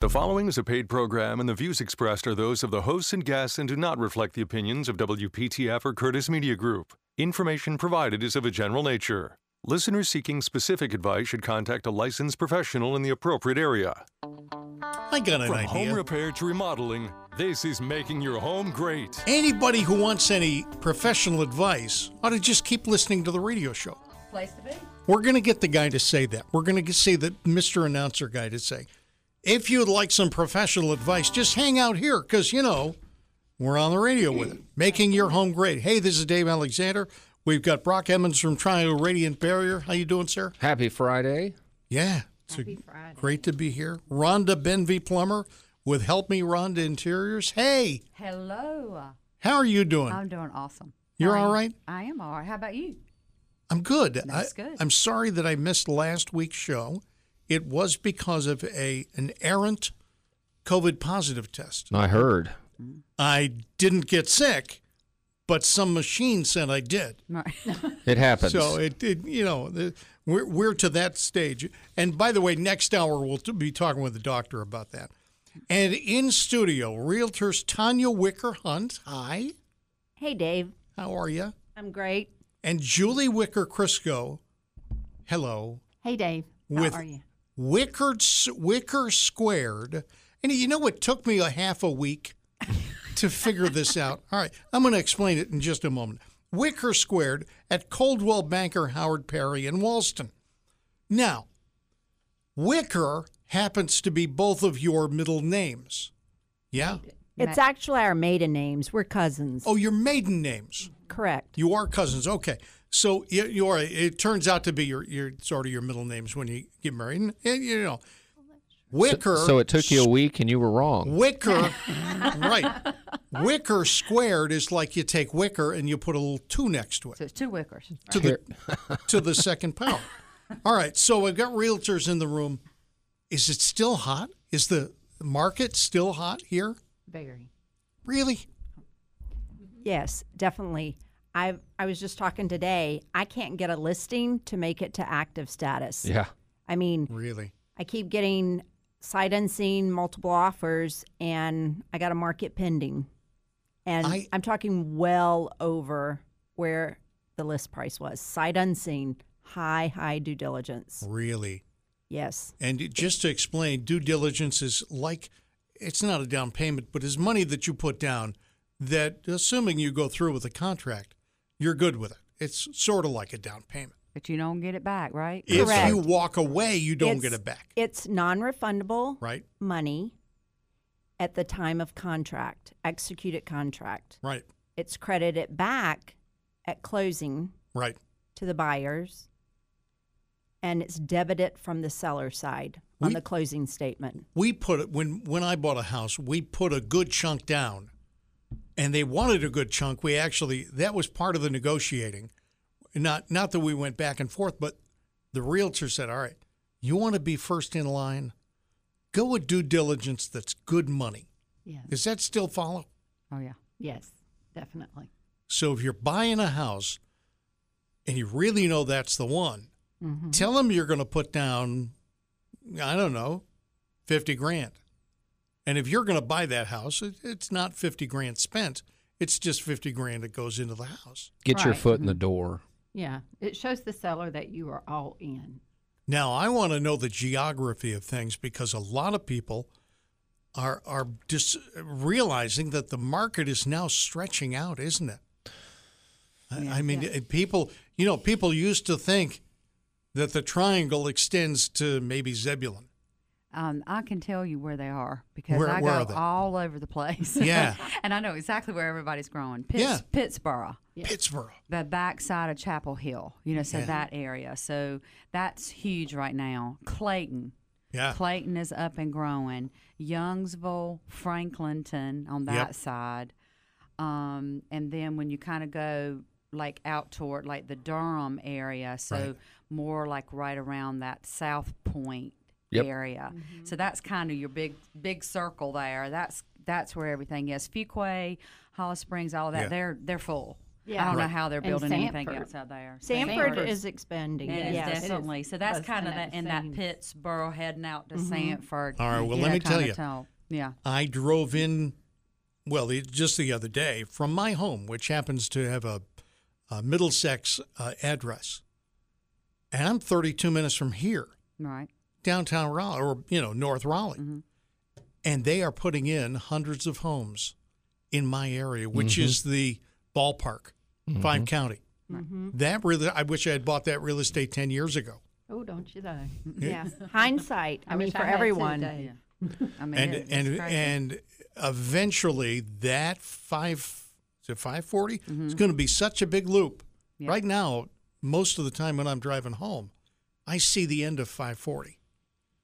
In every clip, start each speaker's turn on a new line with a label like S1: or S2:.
S1: The following is a paid program, and the views expressed are those of the hosts and guests and do not reflect the opinions of WPTF or Curtis Media Group. Information provided is of a general nature. Listeners seeking specific advice should contact a licensed professional in the appropriate area.
S2: I got an
S1: From
S2: idea.
S1: home repair to remodeling, this is making your home great.
S2: Anybody who wants any professional advice ought to just keep listening to the radio show.
S3: Place to be.
S2: We're going to get the guy to say that. We're going to say that Mr. Announcer guy to say, if you'd like some professional advice, just hang out here because, you know, we're on the radio with it. Making your home great. Hey, this is Dave Alexander. We've got Brock Emmons from Triangle Radiant Barrier. How you doing, sir?
S4: Happy Friday.
S2: Yeah. It's
S3: Happy
S2: a-
S3: Friday.
S2: great to be here. Rhonda Benvey Plummer with Help Me Rhonda Interiors. Hey,
S3: Hello.
S2: how are you doing?
S3: I'm doing awesome.
S2: You're
S3: How are
S2: all?
S3: I am all right. How about you?
S2: I'm good.
S3: That's
S2: I,
S3: good.
S2: I'm sorry that I missed last week's show. It was because of a an errant COVID positive test.
S4: I heard.
S2: I didn't get sick, but some machine said I did.
S3: Right.
S4: It happens.
S2: So it, it you know, the, we're we're to that stage. And by the way, next hour we'll t- be talking with the doctor about that. And in studio, realtors Tanya Wicker Hunt. Hi,
S5: Hey, Dave.
S2: how are you?
S5: I'm great.
S2: And Julie Wicker Crisco. Hello.
S3: hey, Dave. How
S2: With
S3: are you?
S2: Wicker, Wicker Squared. And you know, it took me a half a week to figure this out. All right, I'm going to explain it in just a moment. Wicker Squared at Coldwell Banker Howard Perry and Walston. Now, Wicker happens to be both of your middle names. Yeah?
S5: It's actually our maiden names. We're cousins.
S2: Oh, your maiden names.
S5: Correct.
S2: You are cousins. Okay. So you, you are. It turns out to be your, your sort of your middle names when you get married. And, and, you know, Wicker.
S4: so it took you a week and you were wrong.
S2: Wicker, right? Wicker squared is like you take wicker and you put a little two next to it
S3: So it's two wickers.
S2: to the to the second power. All right. So we've got realtors in the room. Is it still hot? Is the market still hot here?
S3: Very.
S2: Really?
S5: Yes, definitely. I I was just talking today. I can't get a listing to make it to active status.
S4: Yeah.
S5: I mean,
S2: Really?
S5: I keep getting sight unseen, multiple offers, and I got a market pending. And
S2: I-
S5: I'm talking well over where the list price was. Sight unseen, high, high due diligence.
S2: Really?
S5: Yes.
S2: And just to explain, due diligence is like it's not a down payment, but is money that you put down that, assuming you go through with the contract, you're good with it. It's sort of like a down payment.
S3: But you don't get it back, right?
S2: If
S5: Correct.
S2: you walk away, you don't
S5: It's-
S2: get it back,
S5: It's non refundable
S2: right?
S5: money at the time of contract, executed contract.
S2: Right,
S5: It's credited back at closing
S2: right.
S5: to the buyers, and it's debited from the seller side on
S2: We-
S5: the closing statement.
S2: We put it when when I bought a house, we put a good chunk down, and they wanted a good chunk. We actually that was part of the negotiating. Not not that we went back and forth, but the realtor said, "All right, you want to be first in line, go with due diligence that's good money."
S3: Yeah.
S2: Does that still follow?
S3: Oh, yeah. Yes, definitely.
S2: So if you're buying a house and you really know that's the one,
S3: Mm-hmm.
S2: tell them you're going to put down, I don't know, 50 grand. And if you're going to buy that house, it, it's not 50 grand spent. It's just 50 grand that goes into the house.
S4: Get your foot in the mm-hmm. door.
S3: Yeah. It shows the seller that you are all in.
S2: Now, I want to know the geography of things because a lot of people are are just realizing that the market is now stretching out, isn't it? I, I mean, it- people, you know, people used to think that the triangle extends to maybe Zebulon.
S3: Um, I can tell you where they are because
S2: Where-
S3: I
S2: where
S3: go all over the place.
S2: Yeah.
S3: and I know exactly where everybody's growing. Pitts,
S2: Yeah.
S3: Pittsboro.
S2: Pittsboro.
S3: the backside of Chapel Hill, you know, so
S2: Yeah.
S3: that area. So that's huge right now. Clayton.
S2: Yeah.
S3: Clayton is up and growing. Youngsville, Franklinton on that
S2: Yep.
S3: side. Um, and then when you kind of go like out toward like the Durham area, so
S2: Right.
S3: more like right around that South Point
S4: Yep.
S3: area. So that's kind of your big big circle there. That's that's where everything is. Fuquay, Holly Springs, all of that.
S2: Yeah.
S3: They're they're full.
S5: Yeah.
S3: I don't know how they're building anything
S5: Sanford.
S3: else out there.
S5: Sanford
S3: Sanford
S5: is expanding.
S3: It is
S5: yes.
S3: definitely. So that's
S6: But
S3: kind of that in that. Pittsboro heading out to Sanford.
S2: All right, well,
S3: you
S2: let me tell you.
S3: tell- Yeah.
S2: I drove in, well, the- just the other day from my home, which happens to have a, a Middlesex uh, address. And I'm 32 minutes from here,
S3: Right.
S2: Downtown Raleigh, or, you know, North Raleigh.
S3: Mm-hmm.
S2: And they are putting in hundreds of homes in my area, which mm-hmm. is the ballpark, mm-hmm. five county. Mm-hmm. That really, I wish I had bought that real estate 10 years ago.
S6: Oh, don't you though?
S5: Yeah. Hindsight. I,
S6: I
S5: mean,
S6: wish
S5: for
S6: I had
S5: everyone.
S6: today.
S3: I mean,
S2: and
S3: it- it's
S2: and
S3: crazy.
S2: and eventually that five is it five is going to be such a big loop.
S3: Yeah.
S2: Right now, most of the time when I'm driving home, I see the end of five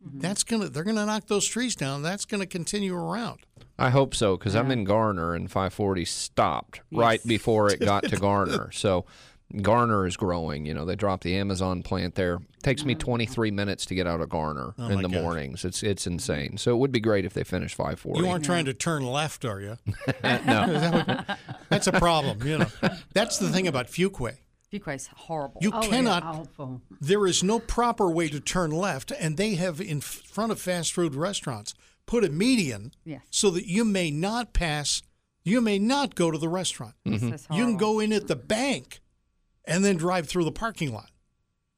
S2: Mm-hmm. That's gonna they're gonna knock those trees down. That's gonna continue around.
S4: I hope so because I'm in Garner and 540 stopped right before it got to Garner. So Garner is growing. You know, they dropped the Amazon plant there. takes me 23 minutes to get out of Garner
S2: Oh,
S4: in the
S2: gosh.
S4: mornings. It's it's insane. So it would be great if they finished 540.
S2: You aren't trying to turn left, are you?
S4: no.
S2: That's a problem. You know, that's the thing about Fuquay.
S3: Fuquay's horrible.
S2: You
S6: Oh,
S2: cannot.
S6: awful.
S2: There is no proper way to turn left, and they have in front of fast food restaurants put a median
S3: Yes.
S2: so that you may not pass, you may not go to the restaurant.
S3: It's just mm-hmm.
S2: You can go in at the bank and then drive through the parking lot.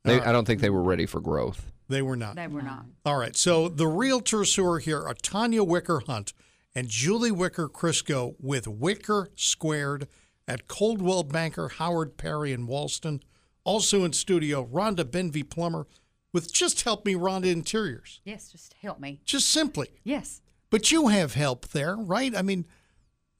S4: They, I don't think they were ready for growth.
S2: They were not.
S3: They were not.
S2: All right. So the realtors who are here are Tanya Wicker Hunt and Julie Wicker Crisco with Wicker Squared at Coldwell Banker, Howard Perry, and Walston. Also in studio, Rhonda Benvey Plummer with Just Help Me Rhonda Interiors.
S3: Yes, just help me.
S2: Just simply.
S3: Yes,
S2: But you have help there, right? I mean,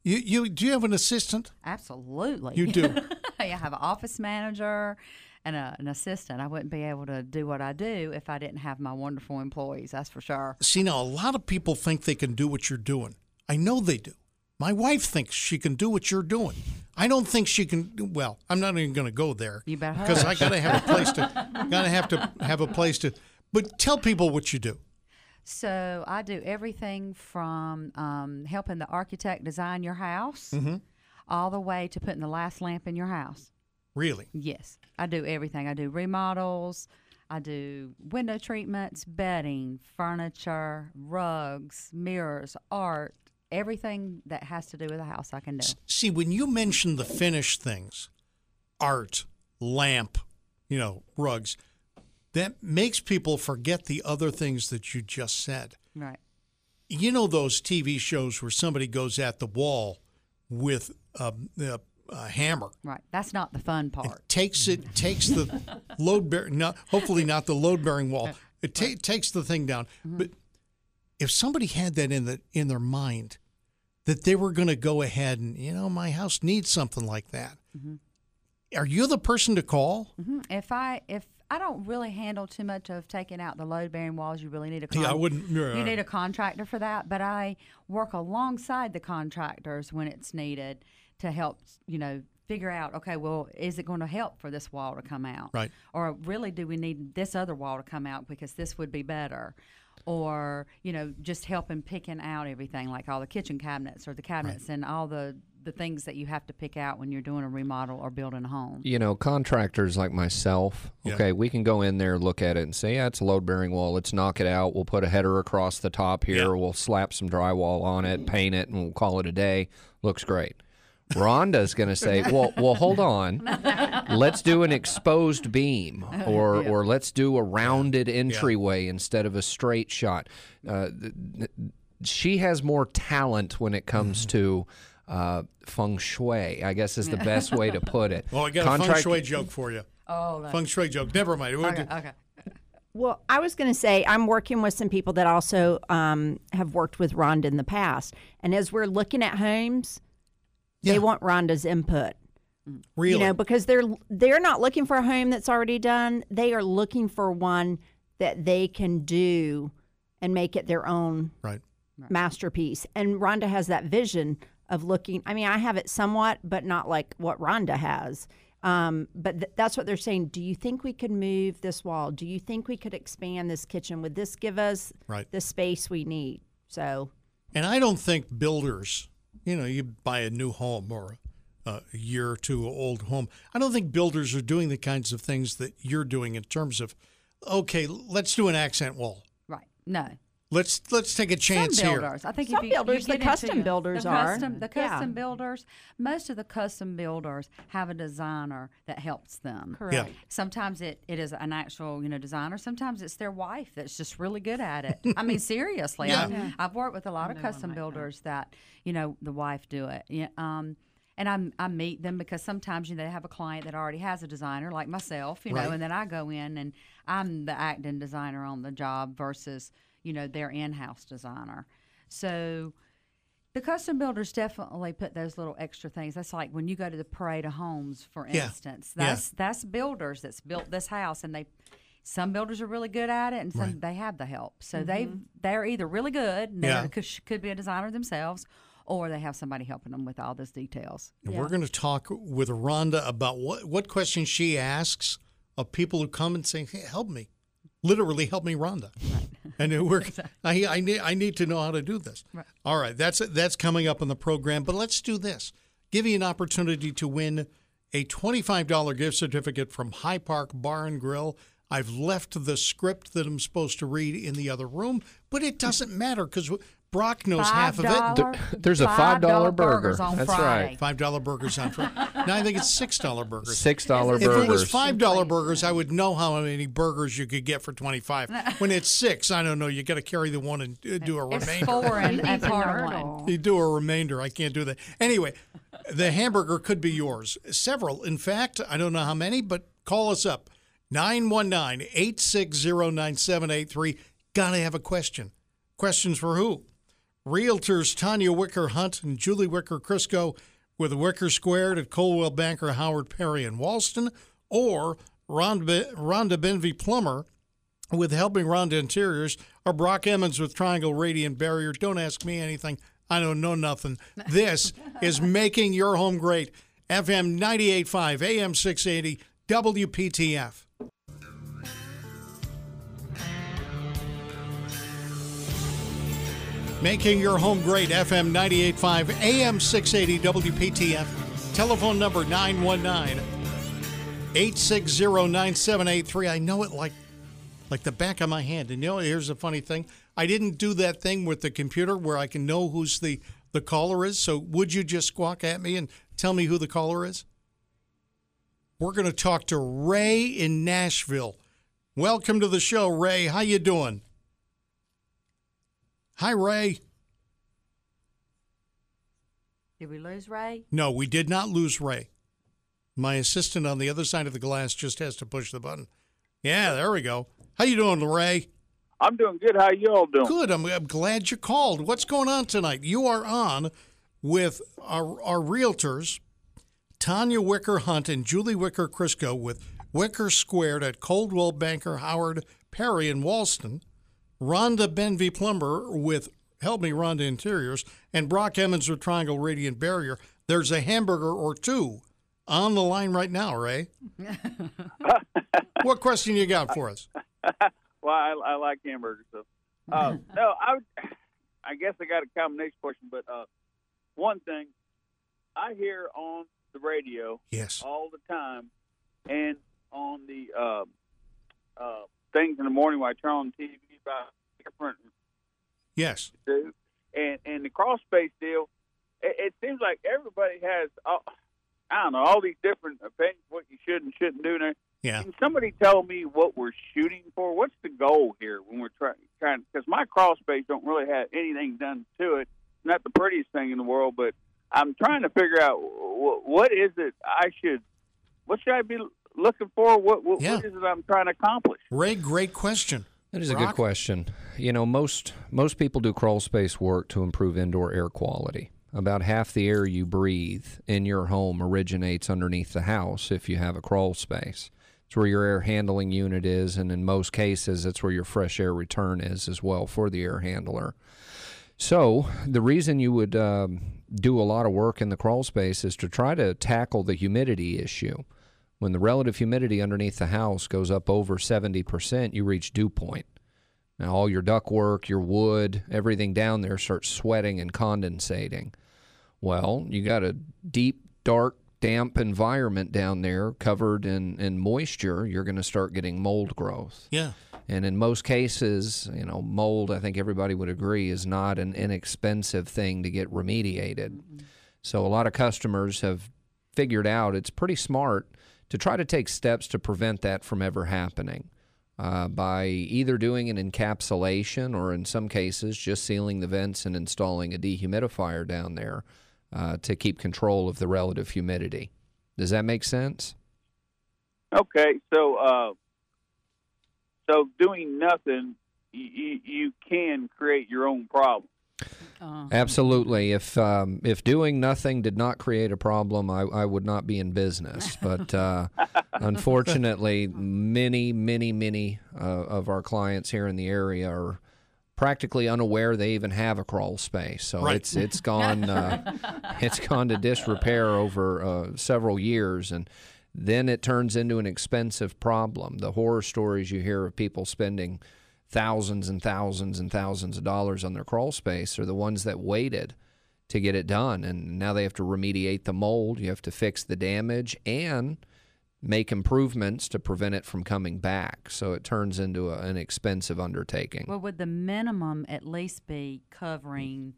S2: you, you do you have an assistant?
S3: absolutely.
S2: You do.
S3: I have an office manager and a, an assistant. I wouldn't be able to do what I do if I didn't have my wonderful employees. That's for sure.
S2: See, now a lot of people think they can do what you're doing. I know they do. My wife thinks she can do what you're doing. I don't think she can. Well, I'm not even going to go there.
S3: You better
S2: because I got to have a place to. Got to have to have a place to. But tell people what you do.
S3: So I do everything from um, helping the architect design your house
S2: Mm-hmm.
S3: all the way to putting the last lamp in your house.
S2: Really,
S3: Yes, I do everything. I do remodels. I do window treatments, bedding, furniture, rugs, mirrors, art, everything that has to do with a house I can do.
S2: see when you mention the finished things, art, lamp, you know, rugs, that makes people forget the other things that you just said.
S3: Right.
S2: you know those TV shows where somebody goes at the wall with a, a, a hammer,
S3: Right. That's not the fun
S2: it
S3: part.
S2: takes it takes the load bearing, not hopefully not the load bearing wall. It ta- takes the thing down. Mm-hmm. But if somebody had that in the in their mind that they were going to go ahead and you know my house needs something like that, are you the person to call?
S3: Mhm. If I if I don't really handle too much of taking out the load bearing walls, you really need a
S2: Yeah, I wouldn't- yeah.
S3: you need a contractor for that. But I work alongside the contractors when it's needed to help you know figure out okay well is it going to help for this wall to come out
S2: Right.
S3: or really do we need this other wall to come out because this would be better or you know just helping picking out everything like all the kitchen cabinets or the cabinets and all the the things that you have to pick out when you're doing a remodel or building a home
S4: You know, contractors like myself,
S2: Yeah.
S4: okay, we can go in there, look at it, and say, yeah, it's a load bearing wall. Let's knock it out. We'll put a header across the top here.
S2: Yeah.
S4: We'll slap some drywall on it, paint it, and we'll call it a day. Looks great. Rhonda's going to say, well, well, hold on. Let's do an exposed beam, or or let's do a rounded entryway instead of a straight shot. Uh, th- th- she has more talent when it comes
S2: Mm-hmm.
S4: to uh, feng shui. I guess is the best way to put it.
S2: Well, I got a feng
S4: Contract-
S2: shui joke for you.
S3: oh
S2: Feng shui joke. Never mind.
S3: okay, okay.
S5: Well, I was going to say I'm working with some people that also um, have worked with Rhonda in the past, and as we're looking at homes,
S2: Yeah.
S5: they want Rhonda's input.
S2: Really?
S5: You know, because they're they're not looking for a home that's already done. They are looking for one that they can do and make it their own
S2: right.
S5: masterpiece. And Rhonda has that vision of looking. I mean, I have it somewhat, but not like what Rhonda has. Um, but th- that's what they're saying. Do you think we could move this wall? Do you think we could expand this kitchen? Would this give us
S2: Right.
S5: the space we need? So,
S2: And I don't think builders, you know, you buy a new home or a year or two old home. I don't think builders are doing the kinds of things that you're doing in terms of, okay, let's do an accent wall.
S3: Right. No.
S2: Let's let's take a chance
S3: some
S2: here.
S3: I think
S5: Some
S3: if you, you
S5: builders, the custom builders
S3: the
S5: are.
S3: Custom, the
S5: Yeah.
S3: custom builders. Most of the custom builders have a designer that helps them.
S5: Correct.
S3: Sometimes it, it is an actual you know designer. Sometimes it's their wife that's just really good at it. I mean seriously,
S2: Yeah.
S3: I, I've worked with a lot of custom builders that you know the wife do it. Yeah. Um, and I, I meet them because sometimes you know they have a client that already has a designer like myself, you know, and then I go in and I'm the acting designer on the job versus you know their in-house designer. So the custom builders definitely put those little extra things. That's like when you go to the parade of homes, for
S2: Yeah.
S3: instance.
S2: Yeah.
S3: That's that's builders that's built this house, and they some builders are really good at it, and some
S2: Right.
S3: they have the help. So mm-hmm. they they're either really good, and they
S2: Yeah.
S3: could, could be a designer themselves, or they have somebody helping them with all those details.
S2: And We're going to talk with Rhonda about what what questions she asks of people who come and say, hey, "Help me." Literally, help me, Rhonda. Right. And we're, I, I, need, I need to know how to do this. Right. All right, that's that's coming up in the program. But let's do this. Give you an opportunity to win a $25 gift certificate from High Park Bar and Grill. I've left the script that I'm supposed to read in the other room, but it doesn't matter because Brock knows half of it.
S3: $5
S4: There's a $5
S3: $5
S4: burger.
S3: on
S4: That's
S3: Friday.
S4: right.
S2: Five dollar burgers on Friday. now I think it's six dollar burgers.
S4: Six dollar burgers.
S2: If it was five dollar burgers, I would know how many burgers you could get for twenty five. When it's six, I don't know. You got to carry the one and uh, do a
S3: It's
S2: remainder.
S3: four and, and
S5: a
S3: part one.
S2: You do a remainder. I can't do that. Anyway, the hamburger could be yours. Several, in fact. I don't know how many, but call us up 919-860-9783. Gotta have a question. Questions for who? Realtors Tanya Wicker Hunt and Julie Wicker Crisco with Wicker Squared at Coldwell Banker Howard Perry and Walston, or Rhonda, Rhonda Benvey Plummer with Help Me Rhonda Interiors, or Brock Emmons with Triangle Radiant Barrier. Don't ask me anything. I don't know nothing. This is Making Your Home Great. FM 98.5, AM 680, WPTF. Making Your Home Great, FM 98.5, AM 680, WPTF. Telephone number 919 860 9783. I know it like like the back of my hand. And you know, here's the funny thing. I didn't do that thing with the computer where I can know who's the, the caller is. So would you just squawk at me and tell me who the caller is? We're going to talk to Ray in Nashville. Welcome to the show, Ray. How you doing? Hi, Ray.
S3: Did we lose Ray?
S2: No, we did not lose Ray. My assistant on the other side of the glass just has to push the button. Yeah, there we go. How you doing, Ray?
S6: I'm doing good. How you all doing?
S2: Good. I'm, I'm glad you called. What's going on tonight? You are on with our, our realtors, Tanya Wicker Hunt and Julie Wicker Crisco with Wicker Squared at Coldwell Banker Howard Perry and Walston, Rhonda Benvey Plummer with Help Me Rhonda Interiors, and Brock Emmons with Triangle Radiant Barrier. There's a hamburger or two on the line right now, Ray. what question you got for us?
S6: Well, I, I like hamburgers. So, uh, no, I, would, I guess I got a combination question, but uh, one thing I hear on the radio
S2: Yes.
S6: all the time, and on the uh, uh, things in the morning when I turn on TV different
S2: Yes.
S6: do, and and the crawl space deal. It, it seems like everybody has, uh, I don't know, all these different opinions what you should and shouldn't do. Now,
S2: Yeah.
S6: Can somebody tell me what we're shooting for? What's the goal here when we're trying? Trying because my crawl space don't really have anything done to it. Not the prettiest thing in the world, but I'm trying to figure out what, what is it I should, what should I be looking for? What what,
S2: Yeah.
S6: what is it I'm trying to accomplish?
S2: Ray, great question.
S4: That is a good question. You know, most most people do crawl space work to improve indoor air quality. About half the air you breathe in your home originates underneath the house if you have a crawl space. It's where your air handling unit is, and in most cases, it's where your fresh air return is as well for the air handler. So, the reason you would um, do a lot of work in the crawl space is to try to tackle the humidity issue. When the relative humidity underneath the house goes up over 70%, you reach dew point. Now, all your ductwork, your wood, everything down there starts sweating and condensating. Well, you got a deep, dark, damp environment down there, covered in, in moisture, you're going to start getting mold growth.
S2: Yeah.
S4: And in most cases, you know, mold, I think everybody would agree, is not an inexpensive thing to get remediated. Mm-hmm. So a lot of customers have figured out it's pretty smart to try to take steps to prevent that from ever happening uh, by either doing an encapsulation or, in some cases, just sealing the vents and installing a dehumidifier down there uh, to keep control of the relative humidity. Does that make sense?
S6: Okay, so uh, so doing nothing, you, you can create your own problem.
S4: Absolutely. If um, if doing nothing did not create a problem, I, I would not be in business. But uh, unfortunately, many, many, many uh, of our clients here in the area are practically unaware they even have a crawl space. So
S2: Right.
S4: it's it's gone uh, it's gone to disrepair over uh, several years, and then it turns into an expensive problem. The horror stories you hear of people spending thousands and thousands and thousands of dollars on their crawl space are the ones that waited to get it done. And now they have to remediate the mold. You have to fix the damage and make improvements to prevent it from coming back. So it turns into a, an expensive undertaking.
S3: Well, would the minimum at least be covering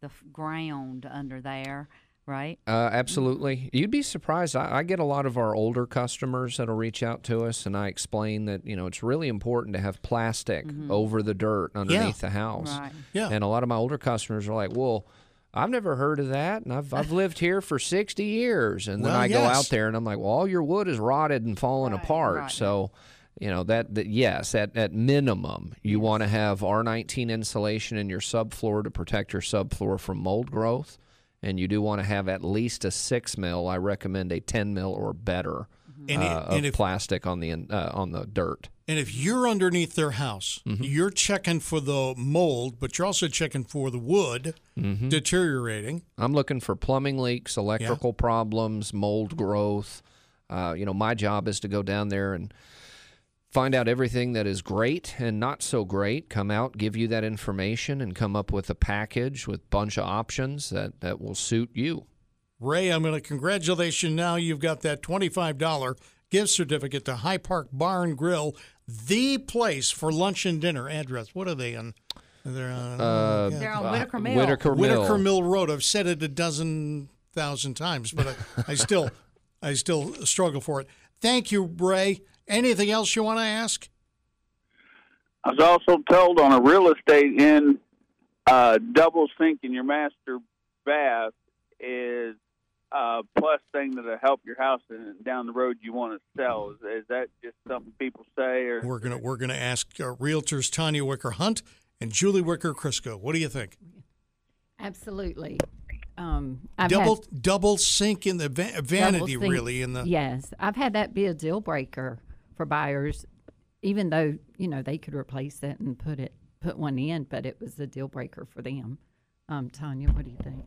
S3: the ground under there, right?
S4: Uh, absolutely. You'd be surprised. I, I get a lot of our older customers that'll reach out to us, and I explain that you know it's really important to have plastic over the dirt underneath the house.
S3: Right.
S2: Yeah.
S4: And a lot of my older customers are like, "Well, I've never heard of that, and I've I've lived here for sixty years." And then
S2: Well,
S4: I go out there and I'm like, "Well, all your wood is rotted and falling
S3: Right,
S4: apart."
S3: right.
S4: So. You know that, that yes, at, at minimum, you want to have R19 insulation in your subfloor to protect your subfloor from mold growth and you do want to have at least a six mil. I recommend a ten mil or better
S2: And,
S4: uh,
S2: it-
S4: of
S2: if
S4: plastic on the uh, on the dirt.
S2: and if you're underneath their house,
S4: Mm-hmm.
S2: you're checking for the mold, but you're also checking for the wood
S4: Mm-hmm.
S2: deteriorating.
S4: I'm looking for plumbing leaks, electrical problems, mold growth. Uh, you know, my job is to go down there and find out everything that is great and not so great. Come out, give you that information, and come up with a package with a bunch of options that that will suit you.
S2: Ray, I'm going to congratulate you now. You've got that $25 gift certificate to High Park Bar and Grill, the place for lunch and dinner. Address, what are they in? They're on
S4: Uh,
S3: They're on Whitaker Mill.
S4: Whitaker Mill.
S2: Whitaker Mill Road. I've said it a dozen thousand times, but I, I still, I still struggle for it. Thank you, Ray. Anything else you want to ask?
S6: I was also told on a real estate in uh, double sink in your master bath is a plus thing that'll help your house and down the road you want to sell. Is, is that just something people say, or
S2: We're gonna we're gonna ask uh, realtors Tanya Wicker Hunt and Julie Wicker Crisco. What do you think?
S7: Absolutely. Um,
S2: double
S7: had
S2: double sink in the va- vanity,
S7: sink-
S2: really in the
S7: yes, I've had that be a deal breaker for buyers, even though you know they could replace it and put it put one in, but it was a deal breaker for them. Um, Tanya, what do you think?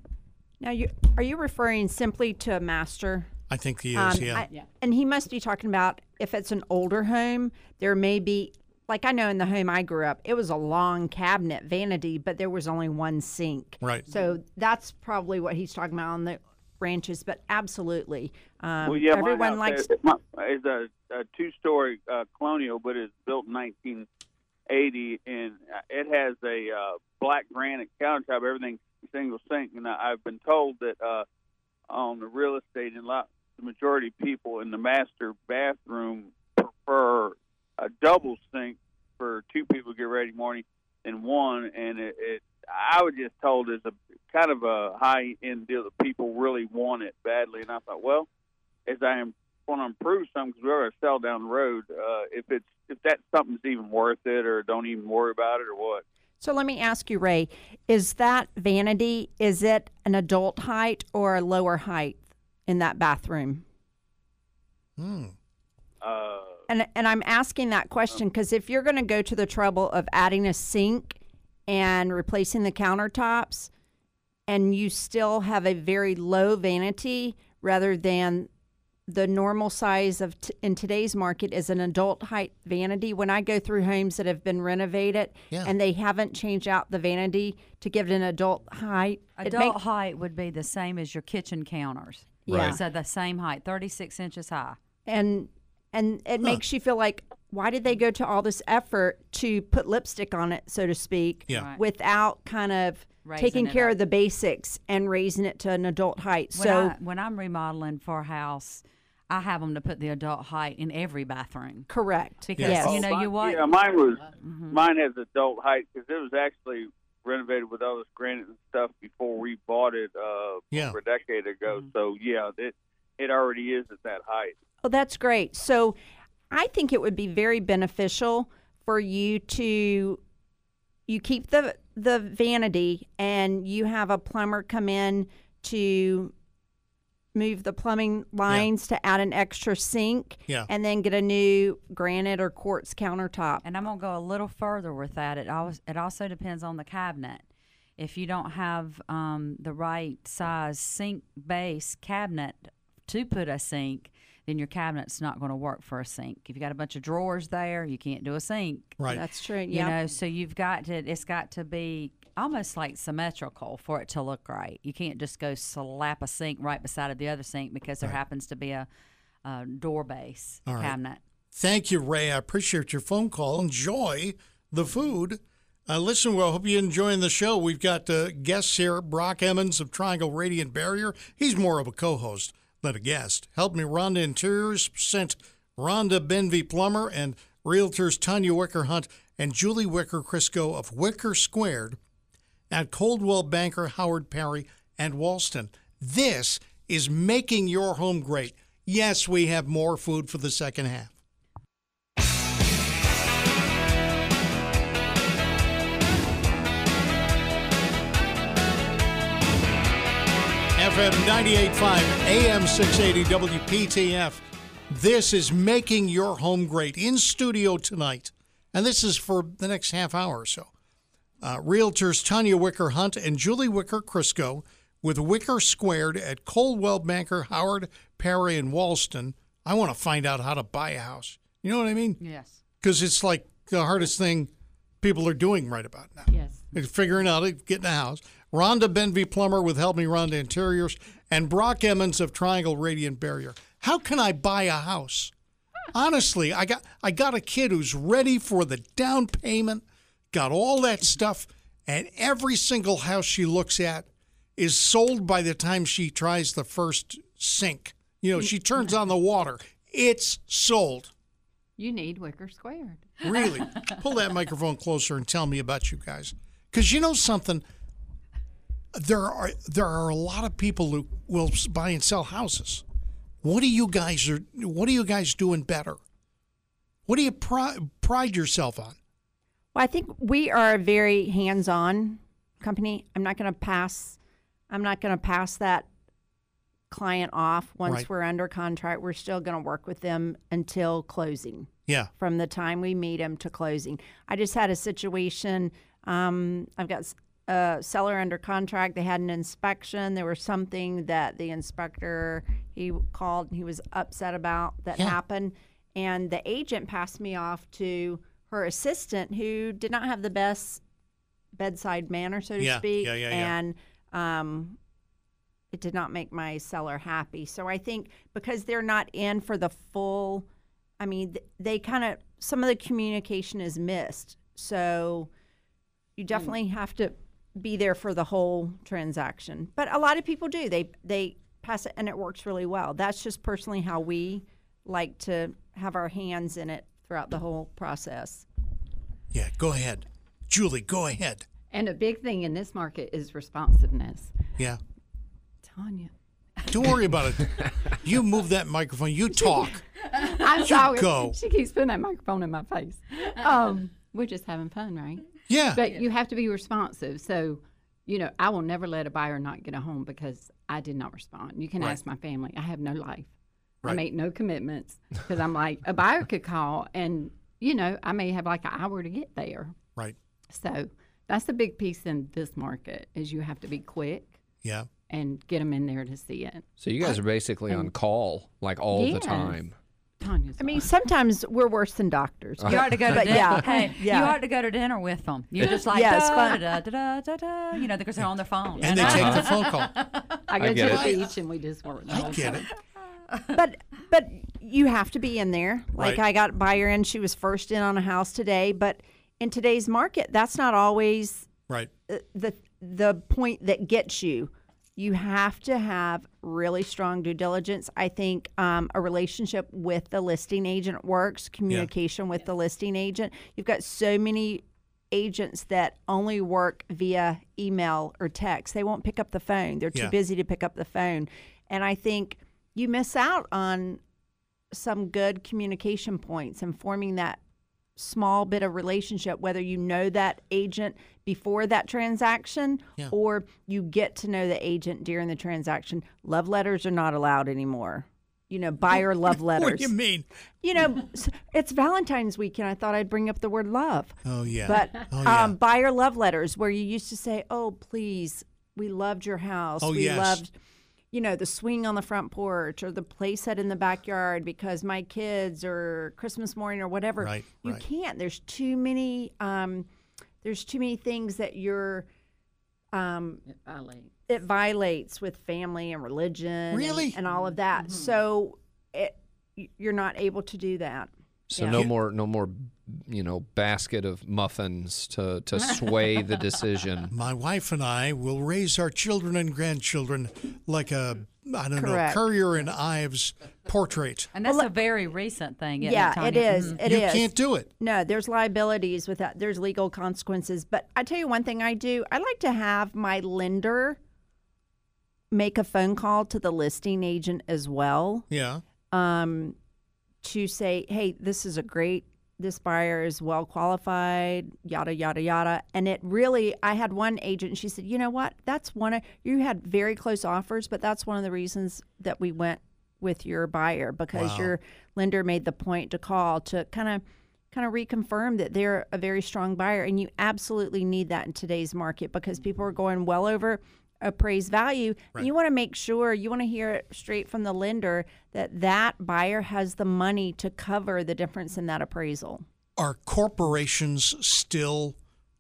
S5: Now, you are you referring simply to a master?
S2: I think he is.
S5: Um,
S2: yeah.
S5: I- And he must be talking about if it's an older home, there may be, like I know in the home I grew up, it was a long cabinet vanity, but there was only one sink.
S2: Right.
S5: So that's probably what he's talking about on the ranches, but absolutely. Um,
S6: well, yeah,
S5: everyone likes.
S6: is, my, a, a two-story uh, colonial, but it's built in 1980, and it has a uh, black granite countertop. Everything single sink, and I've been told that uh, on the real estate, and lot, the majority of people in the master bathroom prefer a double sink for two people to get ready morning than one, and it, it I was just told is a kind of a high end deal that people really want it badly, and I thought, well, as I am want to improve something because we're going to sell down the road, uh, if it's if that something's even worth it, or don't even worry about it, or what.
S5: So let me ask you, Ray, is that vanity, is it an adult height or a lower height in that bathroom?
S2: Hmm.
S6: Uh,
S5: And and I'm asking that question because if you're going to go to the trouble of adding a sink and replacing the countertops, and you still have a very low vanity rather than the normal size of t- in today's market is an adult height vanity. When I go through homes that have been renovated
S2: Yeah.
S5: and they haven't changed out the vanity to give it an adult height,
S3: Adult
S5: make-
S3: height would be the same as your kitchen counters.
S5: Yeah.
S3: So the same height, 36 inches high.
S5: and and it makes you feel like why did they go to all this effort to put lipstick on it so to speak
S2: Yeah.
S3: Right.
S5: without kind of
S3: Raising
S5: taking care
S3: up.
S5: of the basics and raising it to an adult height
S3: When,
S5: so
S3: I, when I'm remodeling for a house, I have them to put the adult height in every bathroom.
S5: correct
S3: Because,
S5: yes
S3: you know,
S6: mine,
S3: you what?
S6: Yeah, mine was
S3: Mhm.
S6: mine has adult height because it was actually renovated with all this granite and stuff before we bought it uh,
S2: Yeah.
S6: over a decade ago. So yeah, it it already is at that height.
S5: Oh, that's great. So I think it would be very beneficial for you to you keep the the vanity and you have a plumber come in to move the plumbing lines to add an extra sink
S2: Yeah.
S5: and then get a new granite or quartz countertop.
S3: And I'm gonna go a little further with that. It always it also depends on the cabinet. If you don't have um, the right size sink base cabinet to put a sink, then your cabinet's not going to work for a sink. If you got a bunch of drawers there, you can't do a sink.
S2: Right.
S5: That's true.
S3: You
S5: Yeah.
S3: know, so you've got to. It's got to be almost like symmetrical for it to look right. You can't just go slap a sink right beside of the other sink because there happens to be a, a door base
S2: All right.
S3: cabinet.
S2: Thank you, Ray. I appreciate your phone call. Enjoy the food. Uh, listen, well, I hope you're enjoying the show. We've got uh, guests here Brock Emmons of Triangle Radiant Barrier. He's more of a co host than a guest. Help me, Rhonda Interiors sent Rhonda Benvey Plummer and realtors Tanya Wicker Hunt and Julie Wicker Crisco of Wicker Squared at Coldwell Banker, Howard Perry, and Walston. This is making your home great. Yes, we have more food for the second half. FM 98.5, AM 680, WPTF. This is Making Your Home Great in studio tonight. And this is for the next half hour or so. Uh, realtors Tanya Wicker Hunt and Julie Wicker Crisco with Wicker Squared at Coldwell Banker, Howard, Perry, and Walston. I want to find out how to buy a house. You know what I mean?
S3: Yes.
S2: Because it's like the hardest thing people are doing right about now.
S7: Yes.
S2: Figuring out how to get a house. Rhonda Benvey Plummer with Help Me Rhonda Interiors and Brock Emmons of Triangle Radiant Barrier. How can I buy a house? Honestly, I got I got a kid who's ready for the down payment, got all that stuff, and every single house she looks at is sold by the time she tries the first sink. You know, she turns on the water. It's sold.
S7: You need Wicker Squared.
S2: Really? Pull that microphone closer and tell me about you guys. Because you know something? There are there are a lot of people who will buy and sell houses. What do you guys are? What are you guys doing better? What do you pri- pride yourself on?
S5: Well, I think we are a very hands-on company. I'm not going to pass. I'm not going to pass that client off once
S2: Right.
S5: we're under contract. We're still going to work with them until closing.
S2: Yeah,
S5: From the time we meet them to closing. I just had a situation. Um, I've got a seller under contract. They had an inspection. There was something that the inspector he called and he was upset about that
S2: Yeah.
S5: happened, and the agent passed me off to her assistant, who did not have the best bedside manner, so to
S2: Yeah,
S5: speak,
S2: yeah, yeah, yeah.
S5: and um, it did not make my seller happy. So I think because they're not in for the full, I mean, they kind of some of the communication is missed. So you definitely have to be there for the whole transaction. But a lot of people do. They they pass it and it works really well. That's just personally how we like to have our hands in it throughout the whole process.
S2: yeah. Go ahead, Julie. Go ahead.
S7: And a big thing in this market is responsiveness.
S2: Yeah.
S7: Tanya.
S2: Don't worry about it. You move that microphone. You talk.
S7: I'm sorry.
S2: go.
S7: She keeps putting that microphone in my face. Um, we're just having fun, right?
S2: Yeah.
S7: But you have to be responsive. So, you know, I will never let a buyer not get a home because I did not respond. You can
S2: Right.
S7: ask my family. I have no life.
S2: Right.
S7: I make no commitments because I'm like a buyer could call and you know I may have like an hour to get there.
S2: Right.
S7: So that's the big piece in this market is you have to be quick
S2: Yeah.
S7: and get them in there to see it.
S4: So you guys are basically on call like all the time.
S7: Tanya's.
S5: I mean, sometimes we're worse than doctors.
S3: You ought to go to
S5: But
S3: dinner.
S5: yeah,
S3: Hey,
S5: yeah.
S3: you ought to go to dinner with them. You're just like
S5: Yeah,
S3: da,
S5: fun.
S3: da, da, da, da, da, you know, because they're on their phone.
S2: And they take the phone call.
S7: I go
S4: get
S7: to
S4: it.
S7: the beach and we just work.
S2: I get
S7: time.
S2: it.
S5: But but you have to be in there. Like
S2: Right.
S5: I got a buyer in, she was first in on a house today, but in today's market, that's not always
S2: Right.
S5: uh, the the point that gets you. You have to have really strong due diligence. I think um, a relationship with the listing agent works. Communication with the listing agent. You've got so many agents that only work via email or text. They won't pick up the phone. They're too
S2: Yeah.
S5: busy to pick up the phone. And I think you miss out on some good communication points and forming that small bit of relationship, whether you know that agent before that transaction
S2: Yeah.
S5: or you get to know the agent during the transaction. Love letters are not allowed anymore. You know, buyer love letters.
S2: What do you mean?
S5: You know, it's Valentine's weekend. I thought I'd bring up the word love.
S2: Oh yeah.
S5: But
S2: oh, yeah.
S5: um, buyer love letters, where you used to say, "Oh, please, we loved your house.
S2: Oh,
S5: we
S2: yes.
S5: loved, you know, the swing on the front porch or the playset in the backyard because my kids or Christmas morning or whatever."
S2: Right,
S5: you
S2: right.
S5: can't. There's too many. Um, there's too many things that you're. Um,
S7: I like-
S5: it violates with family and religion,
S2: Really?
S5: and, all of that. So it, you're not able to do that.
S4: So
S5: Yeah.
S4: no more, no more, you know, basket of muffins to to sway the decision.
S2: My wife and I will raise our children and grandchildren like a I don't
S5: Correct.
S2: know Currier and Ives portrait.
S3: And that's a very recent thing. Isn't
S5: yeah,
S3: it,
S5: it
S3: Tanya?
S5: is.
S3: Mhm.
S5: It
S2: you
S5: is.
S2: can't do it.
S5: No, there's liabilities with that. There's legal consequences. But I tell you one thing I do. I like to have my lender make a phone call to the listing agent as well
S2: Yeah.
S5: um, to say, hey, this is a great, this buyer is well qualified, yada, yada, yada. And it really, I had one agent, she said, you know what? That's one of, you had very close offers, but that's one of the reasons that we went with your buyer because
S2: Wow.
S5: your lender made the point to call to kind of, kind of reconfirm that they're a very strong buyer. And you absolutely need that in today's market because people are going well over appraised value. And you want to make sure you want to hear it straight from the lender that that buyer has the money to cover the difference in that appraisal.
S2: Are corporations still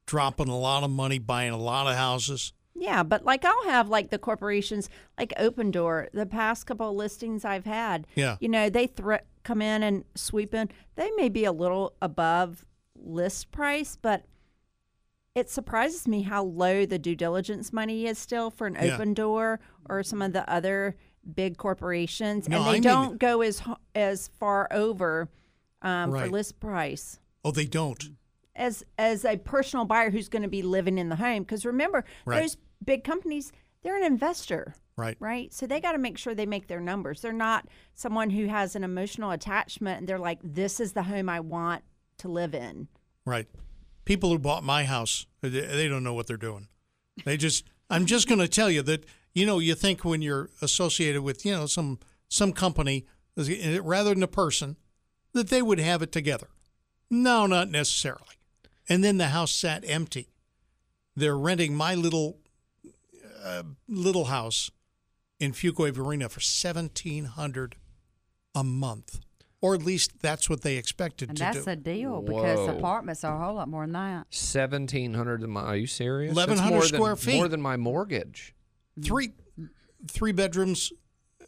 S2: dropping a lot of money buying a lot of houses?
S5: Yeah, but like I'll have like the corporations like Opendoor. The past couple of listings I've had,
S2: Yeah.
S5: you know, they thre- come in and sweep in. They may be a little above list price, but it surprises me how low the due diligence money is still for an
S2: Yeah.
S5: Opendoor or some of the other big corporations,
S2: No,
S5: and they
S2: I
S5: don't go as as far over um, for
S2: Right.
S5: list price
S2: Oh, they don't.
S5: as as a personal buyer who's going to be living in the home. Because remember,
S2: Right.
S5: those big companies, they're an investor,
S2: Right.
S5: right? So they got to make sure they make their numbers. They're not someone who has an emotional attachment and they're like, "This is the home I want to live in."
S2: Right. People who bought my house, they, don't know what they're doing. They just. I'm just going to tell you that you know you think when you're associated with you know some some company rather than a person that they would have it together. No, not necessarily. And then the house sat empty. They're renting my little uh, little house in Fuquay-Varina for seventeen hundred a month, or at least that's what they expected
S3: And
S2: to
S3: that's
S2: do.
S3: a deal because
S4: Whoa.
S3: apartments are a whole lot more than that.
S4: Seventeen hundred. Are you serious? That's
S2: 1,100
S4: more
S2: square
S4: than,
S2: feet.
S4: More than my mortgage.
S2: three three bedrooms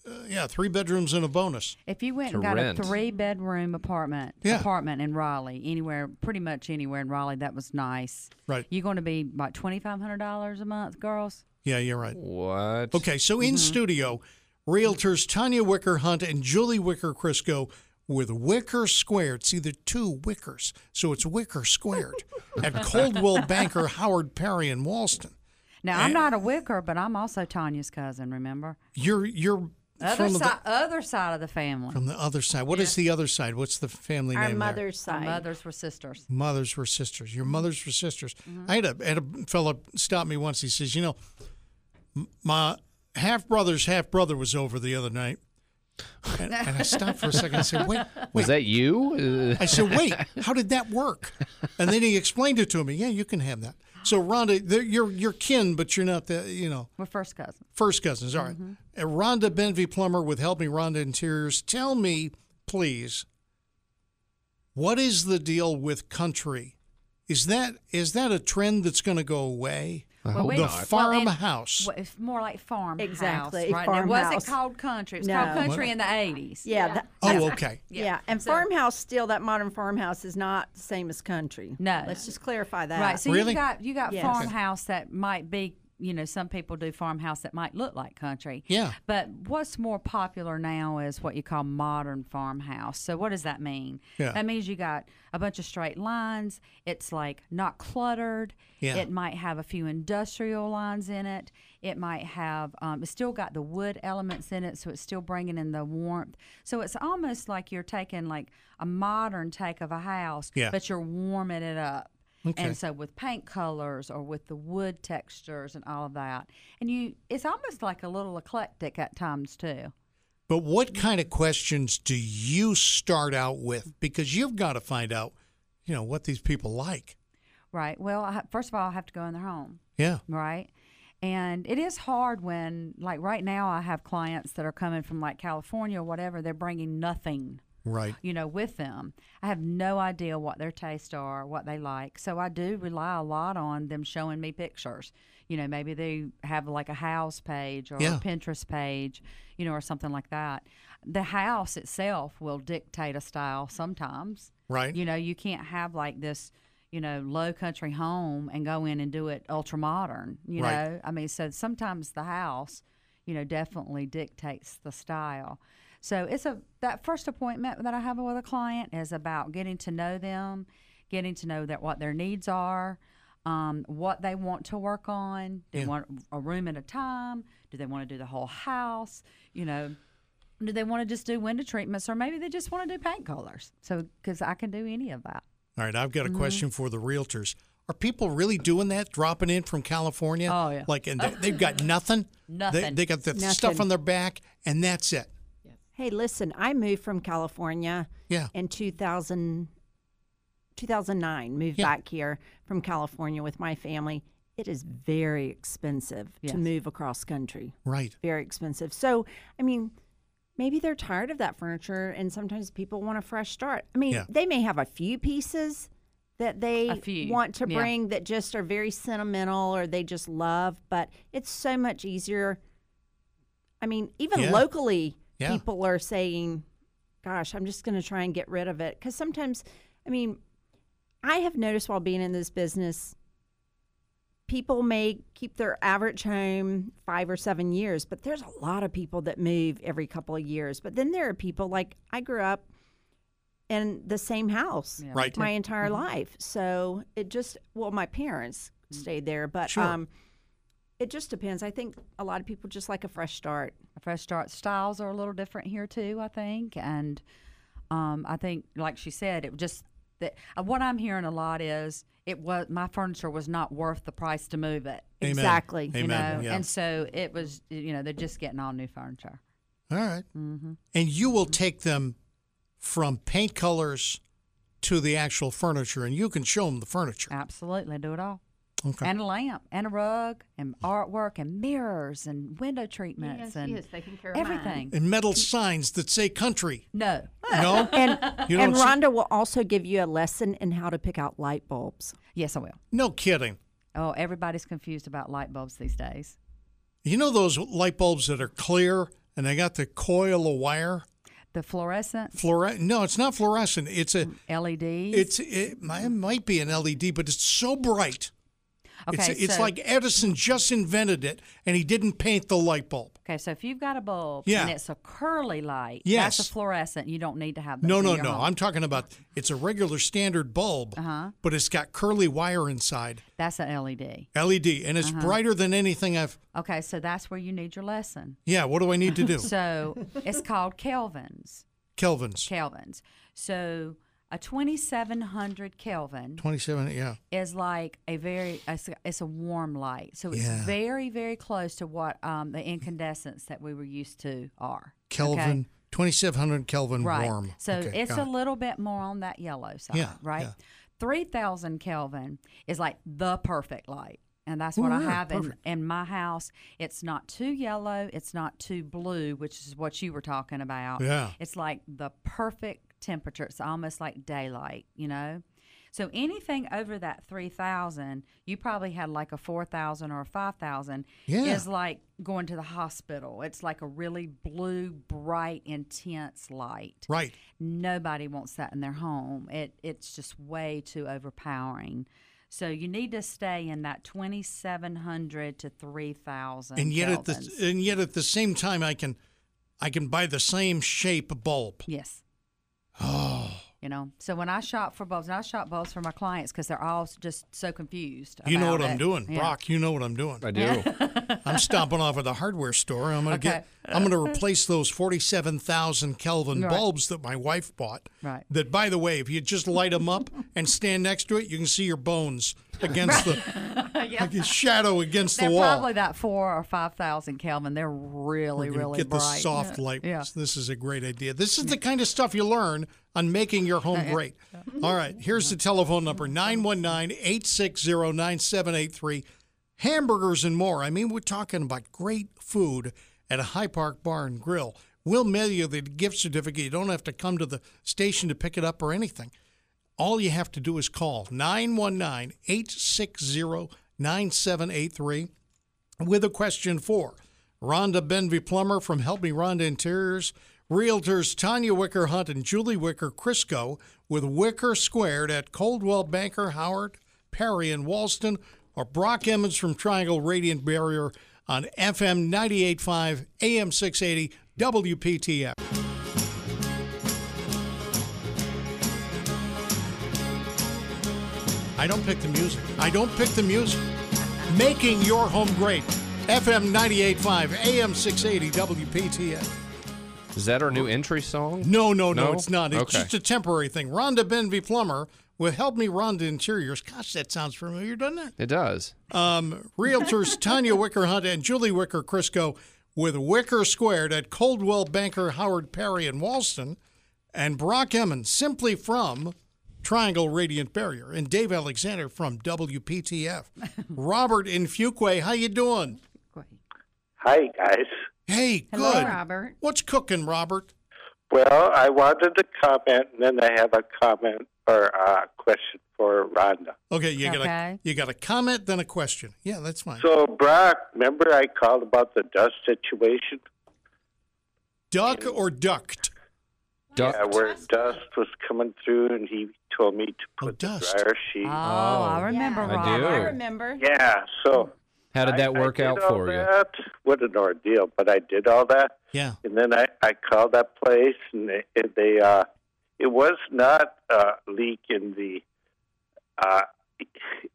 S2: uh, yeah three bedrooms and a bonus
S3: If you went and got
S4: rent.
S3: a three bedroom apartment
S2: Yeah.
S3: apartment in Raleigh, anywhere pretty much anywhere in Raleigh that was nice.
S2: Right.
S3: You're going to be about twenty five hundred dollars a month, girls.
S2: yeah you're right
S4: What?
S2: okay so in studio realtors tanya wicker hunt and julie wicker crisco with wicker squared see the two wickers so it's wicker squared at coldwell banker howard perry and walston
S3: Now I'm not a Wicker, but I'm also Tanya's cousin. Remember,
S2: you're you're
S3: other
S2: from
S3: side,
S2: the,
S3: other side of the family.
S2: from the other side What is the other side what's the family
S5: Our
S2: name there?
S5: mother's
S3: Our
S5: side.
S3: mothers were sisters.
S2: mothers were sisters. Your mothers were sisters.
S3: Mm-hmm.
S2: I had a had a fellow stop me once. He says, "You know, my half brother's half brother was over the other night." And, and I stopped for a second. I said, "Wait,
S4: Was that you? Uh,
S2: I said, "Wait, how did that work?" And then he explained it to me. Yeah, you can have that. So Rhonda, you're you're kin, but you're not the you know
S3: We're first cousins.
S2: first cousins. All right.
S3: Mm-hmm.
S2: Uh, Rhonda Benvey Plummer with Help Me Rhonda Interiors. Tell me, please, What is the deal with country? Is that is that a trend that's going to go away?
S3: Well, oh, we-
S2: the
S3: well,
S2: farmhouse.
S3: Well, it's more like farmhouse.
S5: Exactly,
S3: Right? It wasn't
S5: farmhouse.
S3: called country. It was
S5: No.
S3: called country in the 80s.
S5: Yeah. that-
S2: oh, okay.
S5: yeah. And
S3: So-
S5: farmhouse still that modern farmhouse is not the same as country.
S3: No.
S5: Let's just clarify that.
S3: Right. So
S2: Really?
S3: you got you got
S5: Yes.
S3: farmhouse that might be you know some people do farmhouse that might look like country.
S2: Yeah.
S3: But what's more popular now is what you call modern farmhouse. So what does that mean?
S2: Yeah.
S3: That means you got a bunch of straight lines. It's like not cluttered.
S2: Yeah.
S3: It might have a few industrial lines in it. It might have um, it's still got the wood elements in it, so it's still bringing in the warmth. So it's almost like you're taking like a modern take of a house,
S2: Yeah.
S3: but you're warming it up.
S2: Okay.
S3: And so with paint colors or with the wood textures and all of that. And you it's almost like a little eclectic at times too.
S2: But what kind of questions do you start out with? Because you've got to find out, you know, what these people like.
S3: Right. Well, I, first of all, I have to go in their home.
S2: Yeah.
S3: Right. And it is hard when, like right now, I have clients that are coming from like California or whatever. They're bringing nothing,
S2: Right.
S3: you know, with them. I have no idea what their tastes are, what they like. So I do rely a lot on them showing me pictures. You know, maybe they have like a house page or
S2: Yeah.
S3: a Pinterest page, you know, or something like that. The house itself will dictate a style sometimes.
S2: Right.
S3: You know, you can't have like this, you know, low country home and go in and do it ultra modern. You
S2: Right.
S3: know, I mean, so sometimes the house, you know, definitely dictates the style. So it's a that first appointment that I have with a client is about getting to know them, getting to know that what their needs are, um, what they want to work on. Do they want a room at a time? Do they want to do the whole house? You know, do they want to just do window treatments or maybe they just want to do paint colors so because i can do any of that
S2: All right. I've got a
S3: Mm-hmm.
S2: question for the realtors. Are people really doing that, dropping in from California?
S3: Oh, yeah.
S2: Like, and they, they've got nothing? They,
S3: Nothing.
S2: they got the
S5: Nothing.
S2: stuff on their back, and that's it.
S5: Hey, listen, I moved from California
S2: Yeah.
S5: in 2000, 2009, moved
S2: Yeah.
S5: back here from California with my family. It is very expensive
S3: Yes.
S5: to move across country.
S2: Right.
S5: Very expensive. So, I mean, maybe they're tired of that furniture and sometimes people want a fresh start. I mean,
S2: Yeah.
S5: they may have a few pieces that they want to
S3: yeah.
S5: bring that just are very sentimental or they just love, but it's so much easier. I mean, even
S2: Yeah.
S5: locally,
S2: Yeah.
S5: people are saying, gosh, I'm just going to try and get rid of it. Because sometimes, I mean, I have noticed while being in this business, people may keep their average home five or seven years, but there's a lot of people that move every couple of years. But then there are people like I grew up in the same house
S3: Yeah,
S2: Right.
S5: my entire life. So it just, well, my parents stayed there, but
S2: Sure.
S5: um, it just depends. I think a lot of people just like a fresh start.
S3: a fresh start styles are a little different here too i think and um, i think like she said it just that uh, what i'm hearing a lot is it was my furniture was not worth the price to move it
S2: Amen.
S5: Exactly.
S3: you
S2: Amen.
S3: know
S2: yeah.
S3: and so it was you know they're just getting all new furniture
S2: All right.
S3: Mm-hmm.
S2: And you will take them from paint colors to the actual furniture, and you can show them the furniture.
S3: absolutely do it all
S2: Okay.
S3: and a lamp and a rug and artwork and mirrors and window treatments
S7: Yes,
S3: and
S7: yes, they can care of mine.
S3: everything
S2: and metal signs that say country.
S3: no
S2: No?
S5: And and
S2: don't see-
S5: Rhonda will also give you a lesson in how to pick out light bulbs.
S3: yes i will
S2: no kidding.
S3: oh everybody's confused about light bulbs these days
S2: You know those light bulbs that are clear and they got the coil of wire?
S3: the fluorescent
S2: Fluore- No, it's not fluorescent. It's a.
S3: LED.
S2: It's it, it might be an LED, but it's so bright. It's
S3: Okay,
S2: it's
S3: so-
S2: like Edison just invented it, and he didn't paint the light bulb.
S3: Okay, so if you've got a bulb
S2: Yeah.
S3: and it's a curly light,
S2: Yes.
S3: that's a fluorescent. You don't need to have that.
S2: No, no, no.
S3: home.
S2: I'm talking about it's a regular standard bulb,
S3: Uh-huh.
S2: but it's got curly wire inside,
S3: That's an LED.
S2: LED, and
S3: Uh-huh.
S2: it's brighter than anything I've.
S3: Okay, so that's where you need your lesson.
S2: Yeah, what do I need to do?
S3: So it's called kelvins.
S2: Kelvins.
S3: Kelvins. So a 2700 Kelvin
S2: 27, yeah.
S3: is like a very it's a, it's a warm light. So it's
S2: Yeah.
S3: very very close to what um, the incandescents that we were used to are.
S2: Kelvin,
S3: Okay?
S2: 2700 Kelvin
S3: right.
S2: warm.
S3: So
S2: Okay,
S3: it's a
S2: it.
S3: little bit more on that yellow side,
S2: Yeah,
S3: right?
S2: yeah.
S3: 3000 Kelvin is like the perfect light. And that's what
S2: Ooh,
S3: I have in, in my house. It's not too yellow, it's not too blue, which is what you were talking about.
S2: Yeah.
S3: It's like the perfect temperature. It's almost like daylight, you know. So anything over that three thousand, you probably had like a four thousand or a five thousand.
S2: Yeah.
S3: is like going to the hospital. It's like a really blue, bright, intense light.
S2: Right.
S3: Nobody wants that in their home. It it's just way too overpowering. So you need to stay in that twenty seven hundred to three thousand.
S2: And yet at the and yet at the same time I can I can buy the same shape bulb.
S3: yes. Oh. You know, so when I shop for bulbs, and I shop bulbs for my clients because they're all just so confused.
S2: You know
S3: about
S2: what I'm doing,
S3: Yeah.
S2: Brock. You know what I'm doing.
S4: I do.
S2: I'm stomping off at the hardware store. I'm gonna get. I'm gonna replace those forty-seven thousand Kelvin
S3: Right.
S2: bulbs that my wife bought.
S3: Right.
S2: That, by the way, if you just light them up and stand next to it, you can see your bones against the like a shadow against
S3: They're
S2: the wall.
S3: probably that four or five thousand Kelvin. They're really,
S2: We're gonna
S3: really
S2: get
S3: bright.
S2: the soft
S3: Yeah.
S2: light.
S3: Yeah.
S2: This is a great idea. This is the kind of stuff you learn on making your home oh, great. All right, here's the telephone number 919-860-9783. Hamburgers and more. I mean, we're talking about great food at a High Park Bar and Grill. We'll mail you the gift certificate. You don't have to come to the station to pick it up or anything. All you have to do is call 919 860 9783 with a question for Rhonda Benvey Plummer from Help Me Rhonda Interiors, Realtors Tanya Wicker Hunt and Julie Wicker Crisco with Wicker Squared at Coldwell Banker Howard, Perry and Walston, or Brock Emmons from Triangle Radiant Barrier on FM 98.5 AM 680 WPTF. I don't pick the music. I don't pick the music. Making your home great. FM 98.5, AM 680, WPTF.
S4: Is that our new entry song?
S2: No, no, no,
S4: No?
S2: it's not. It's
S4: Okay.
S2: just a temporary thing. Rhonda Benvey Plummer with Help Me Rhonda Interiors. Gosh, that sounds familiar, doesn't it?
S4: It does.
S2: Um, Realtors Tanya Wicker Hunt and Julie Wicker Crisco with Wicker Squared at Coldwell Banker Howard Perry and Walston, and Brock Emmons simply from Triangle Radiant Barrier, and Dave Alexander from WPTF. Robert in Fuquay, how you doing?
S8: Hi, guys.
S2: Hey,
S7: Hello,
S2: good.
S7: Robert.
S2: What's cooking, Robert?
S8: Well, I wanted to comment, and then I have a comment or a question for Rhonda.
S2: Okay, you got a
S3: Okay.
S2: you got a comment, then a question. Yeah, that's fine.
S8: So, Brock, remember I called about the dust situation?
S2: Duck or duct?
S4: Duct.
S8: Yeah, where dust was coming through, and he told me to
S2: Oh,
S8: put the
S2: dust.
S8: dryer sheet.
S3: Oh, I oh. remember,
S4: I
S3: Robert.
S4: do.
S5: I remember.
S8: yeah, so
S4: How did
S8: I-
S4: that work
S8: I did
S4: out
S8: all
S4: for you?
S8: that. What an ordeal! But I did all that,
S2: Yeah.
S8: and then I I called that place, and they, they uh, it was not a leak in the, uh,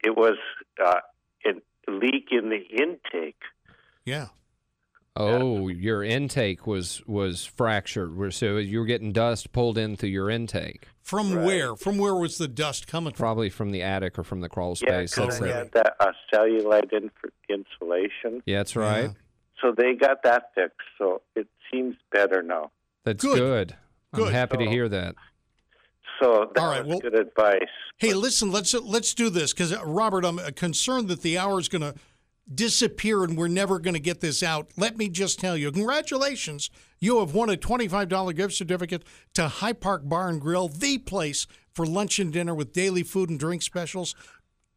S8: it was uh, a leak in the intake.
S2: Yeah.
S4: Oh, your intake was was fractured. So you were getting dust pulled in through your intake,
S2: From where? From where was the dust coming from?
S4: probably from the attic or from the crawl space.
S8: because
S4: That's
S8: I
S4: it.
S8: had that uh, cellulite in insulation.
S4: Yeah, that's right.
S2: Yeah.
S8: So they got that fixed. So it seems better now.
S4: That's
S2: Good.
S4: good. I'm
S2: Good.
S4: happy to hear that.
S8: So that
S2: All right, well-
S8: good advice.
S2: Hey, listen, let's let's do this because Robert, I'm uh, concerned that the hour is going to disappear and we're never going to get this out. Let me just tell you, congratulations, you have won a twenty-five dollar gift certificate to High Park Bar and Grill, the place for lunch and dinner with daily food and drink specials.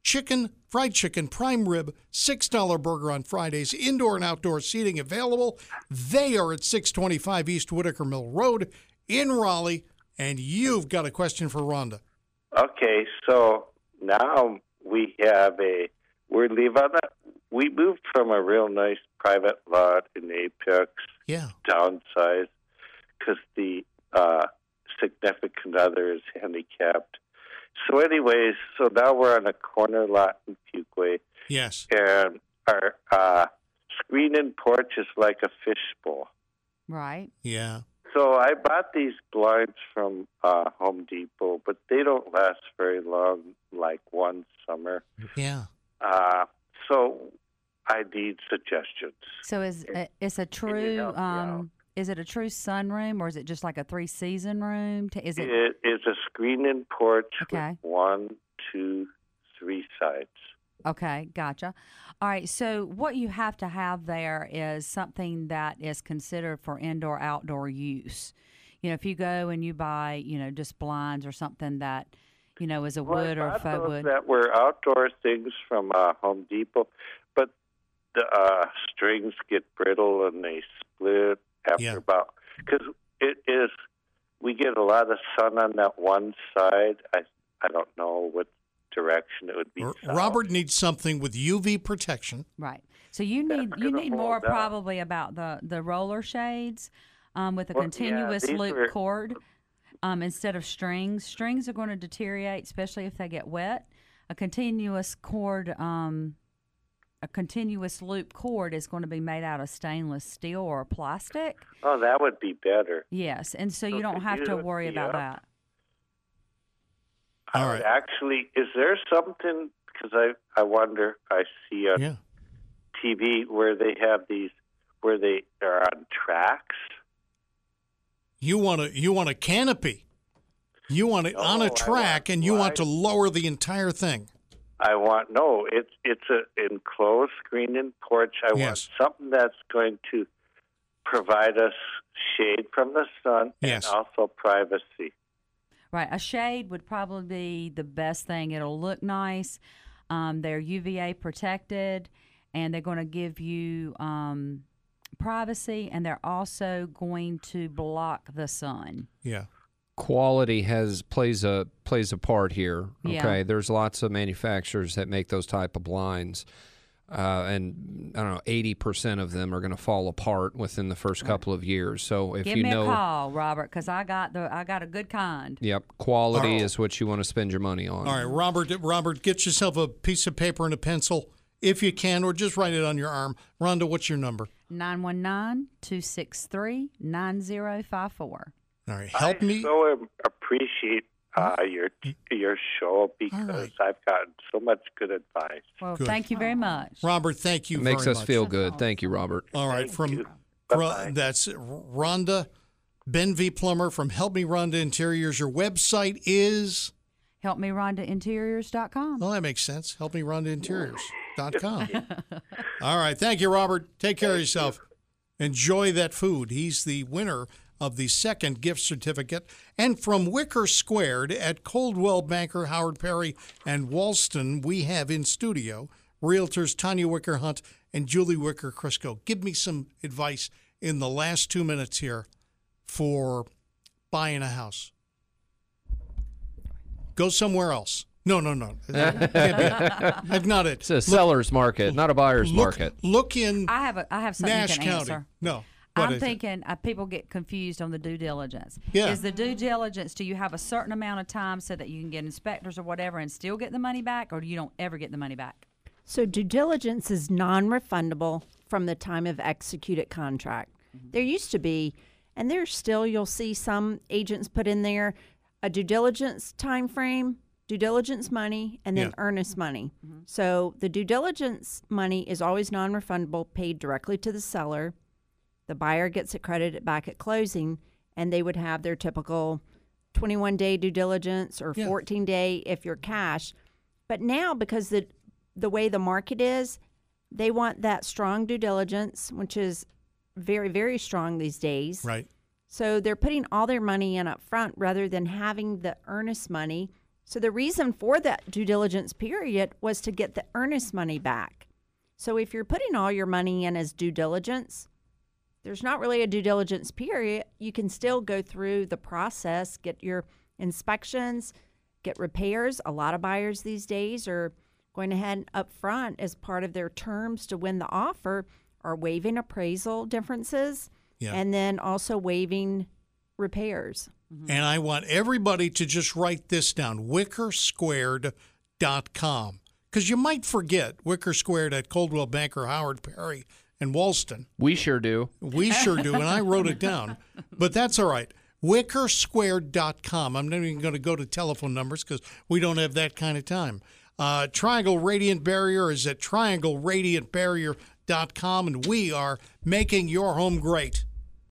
S2: Chicken, fried chicken, prime rib, $6 burger on Fridays, indoor and outdoor seating available. They are at 625 East Whitaker Mill Road in Raleigh. And you've got a question for Rhonda.
S8: Okay, so now we have a we're leaving. We moved from a real nice private lot in Apex,
S2: Yeah.
S8: downsized because the uh, significant other is handicapped. So, anyways, so now we're on a corner lot in Fuquay,
S2: Yes.
S8: and our uh, screen and porch is like a fishbowl.
S3: Right.
S2: Yeah.
S8: So I bought these blinds from uh, Home Depot, but they don't last very long, like one summer.
S2: Yeah.
S8: Uh, so I need suggestions.
S3: So is it- it's a true um is it a true sunroom or is it just like a three season room? T- Is it
S8: It is a screen and porch
S3: Okay.
S8: with one, two, three sides.
S3: Okay, gotcha. All right, so what you have to have there is something that is considered for indoor outdoor use. you know, if you go and you buy, you know, just blinds or something that, you know, as a
S8: Well, I
S3: wood or
S8: bought
S3: faux
S8: those
S3: wood.
S8: that were outdoor things from uh, Home Depot, but the uh, strings get brittle and they split after
S2: Yeah.
S8: about because it is. We get a lot of sun on that one side. I I don't know what direction it would be.
S2: R-
S8: south.
S2: Robert needs something with UV protection.
S3: Right. So you
S8: That's
S3: need you need more
S8: up.
S3: probably about the the roller shades um, with a
S8: Well,
S3: continuous
S8: these
S3: loop
S8: were-
S3: cord um, instead of strings. Strings are going to deteriorate, especially if they get wet. A continuous cord, um, a continuous loop cord is going to be made out of stainless steel or plastic.
S8: Oh, that would be better.
S3: Yes, and so you don't have
S8: you
S3: to worry about
S8: up?
S3: that.
S2: All
S8: I
S2: right.
S8: would Actually, is there something? Because I I wonder. I see on
S2: Yeah.
S8: TV where they have these where they are on tracks.
S2: You want a you want a canopy. You want it on a track,
S8: want
S2: and you want to lower the entire thing.
S8: I want no. It's it's a enclosed screened porch. I want something that's going to provide us shade from the sun
S2: Yes.
S8: and also privacy.
S3: Right. A shade would probably be the best thing. It'll look nice. Um, they're UVA protected, and they're going to give you um, privacy, and they're also going to block the sun.
S2: Yeah.
S4: quality has plays a plays a part here.
S3: Yeah.
S4: Okay, there's lots of manufacturers that make those type of blinds, uh, and I don't know, eighty percent of them are going to fall apart within the first couple of years. So if
S3: Give
S4: you
S3: me
S4: know,
S3: a call, Robert, because I got the I got a good kind.
S4: yep, quality
S2: Oh.
S4: is what you want to spend your money on.
S2: All right, Robert. Robert, get yourself a piece of paper and a pencil if you can, or just write it on your arm. Rhonda, what's your number?
S3: 919-263-9054.
S2: All right, help
S8: I
S2: me.
S8: so appreciate uh, your your show because
S2: right.
S8: I've gotten so much good advice.
S3: Well,
S2: Good.
S3: thank you very much.
S2: Robert, thank you.
S4: It makes
S2: very
S4: us
S2: much.
S4: feel good. Thank you, Robert.
S2: All right,
S8: Thank
S2: from
S8: you.
S2: Ro- that's Rhonda Benvey Plummer from Help Me Rhonda Interiors. Your website is
S3: HelpMeRhondaInteriors.com.
S2: well, that makes sense. Help Me Rhonda Interiors.com. All right, thank you, Robert. Take care of yourself. Enjoy that food. He's the winner of the second gift certificate. And from Wicker Squared at Coldwell Banker, Howard Perry, and Walston, we have in studio realtors Tanya Wicker Hunt and Julie Wicker Crisco. Give me some advice in the last two minutes here for buying a house. Go somewhere else. No, no, no. Can't be it. That's not it.
S4: It's a seller's market, not a buyer's
S2: Look,
S4: market.
S2: look in
S3: I have a I have something
S2: Nash
S3: you can
S2: County.
S3: answer.
S2: No. What
S3: I'm
S2: is it?
S3: thinking uh, people get confused on the due diligence.
S2: Yeah.
S3: Is the due diligence, do you have a certain amount of time so that you can get inspectors or whatever and still get the money back, or do you don't ever get the money back?
S5: So due diligence is non-refundable from the time of executed contract. There used to be, and there's still you'll see some agents put in there a due diligence time frame, due diligence money, and then
S2: Yeah.
S5: earnest money. Mm-hmm. So the due diligence money is always non-refundable, paid directly to the seller. The buyer gets it credited back at closing, and they would have their typical 21 day due diligence or
S2: Yeah.
S5: 14 day if you're cash. But now, because the the way the market is, they want that strong due diligence, which is very very strong these days.
S2: Right.
S5: So they're putting all their money in up front rather than having the earnest money. So the reason for that due diligence period was to get the earnest money back. So if you're putting all your money in as due diligence, there's not really a due diligence period. You can still go through the process, get your inspections, get repairs. A lot of buyers these days are going ahead up front as part of their terms to win the offer are waiving appraisal differences
S2: Yeah.
S5: and then also waiving repairs.
S2: And I want everybody to just write this down wickersquared.com. Because you might forget Wicker Squared at Coldwell Banker, Howard Perry, and Walston.
S4: We sure do.
S2: We sure do, and I wrote it down. But that's all right. Wickersquared.com. I'm not even going to go to telephone numbers because we don't have that kind of time. Uh, Triangle Radiant Barrier is at triangle radiant triangleradiantbarrier.com, and we are making your home great.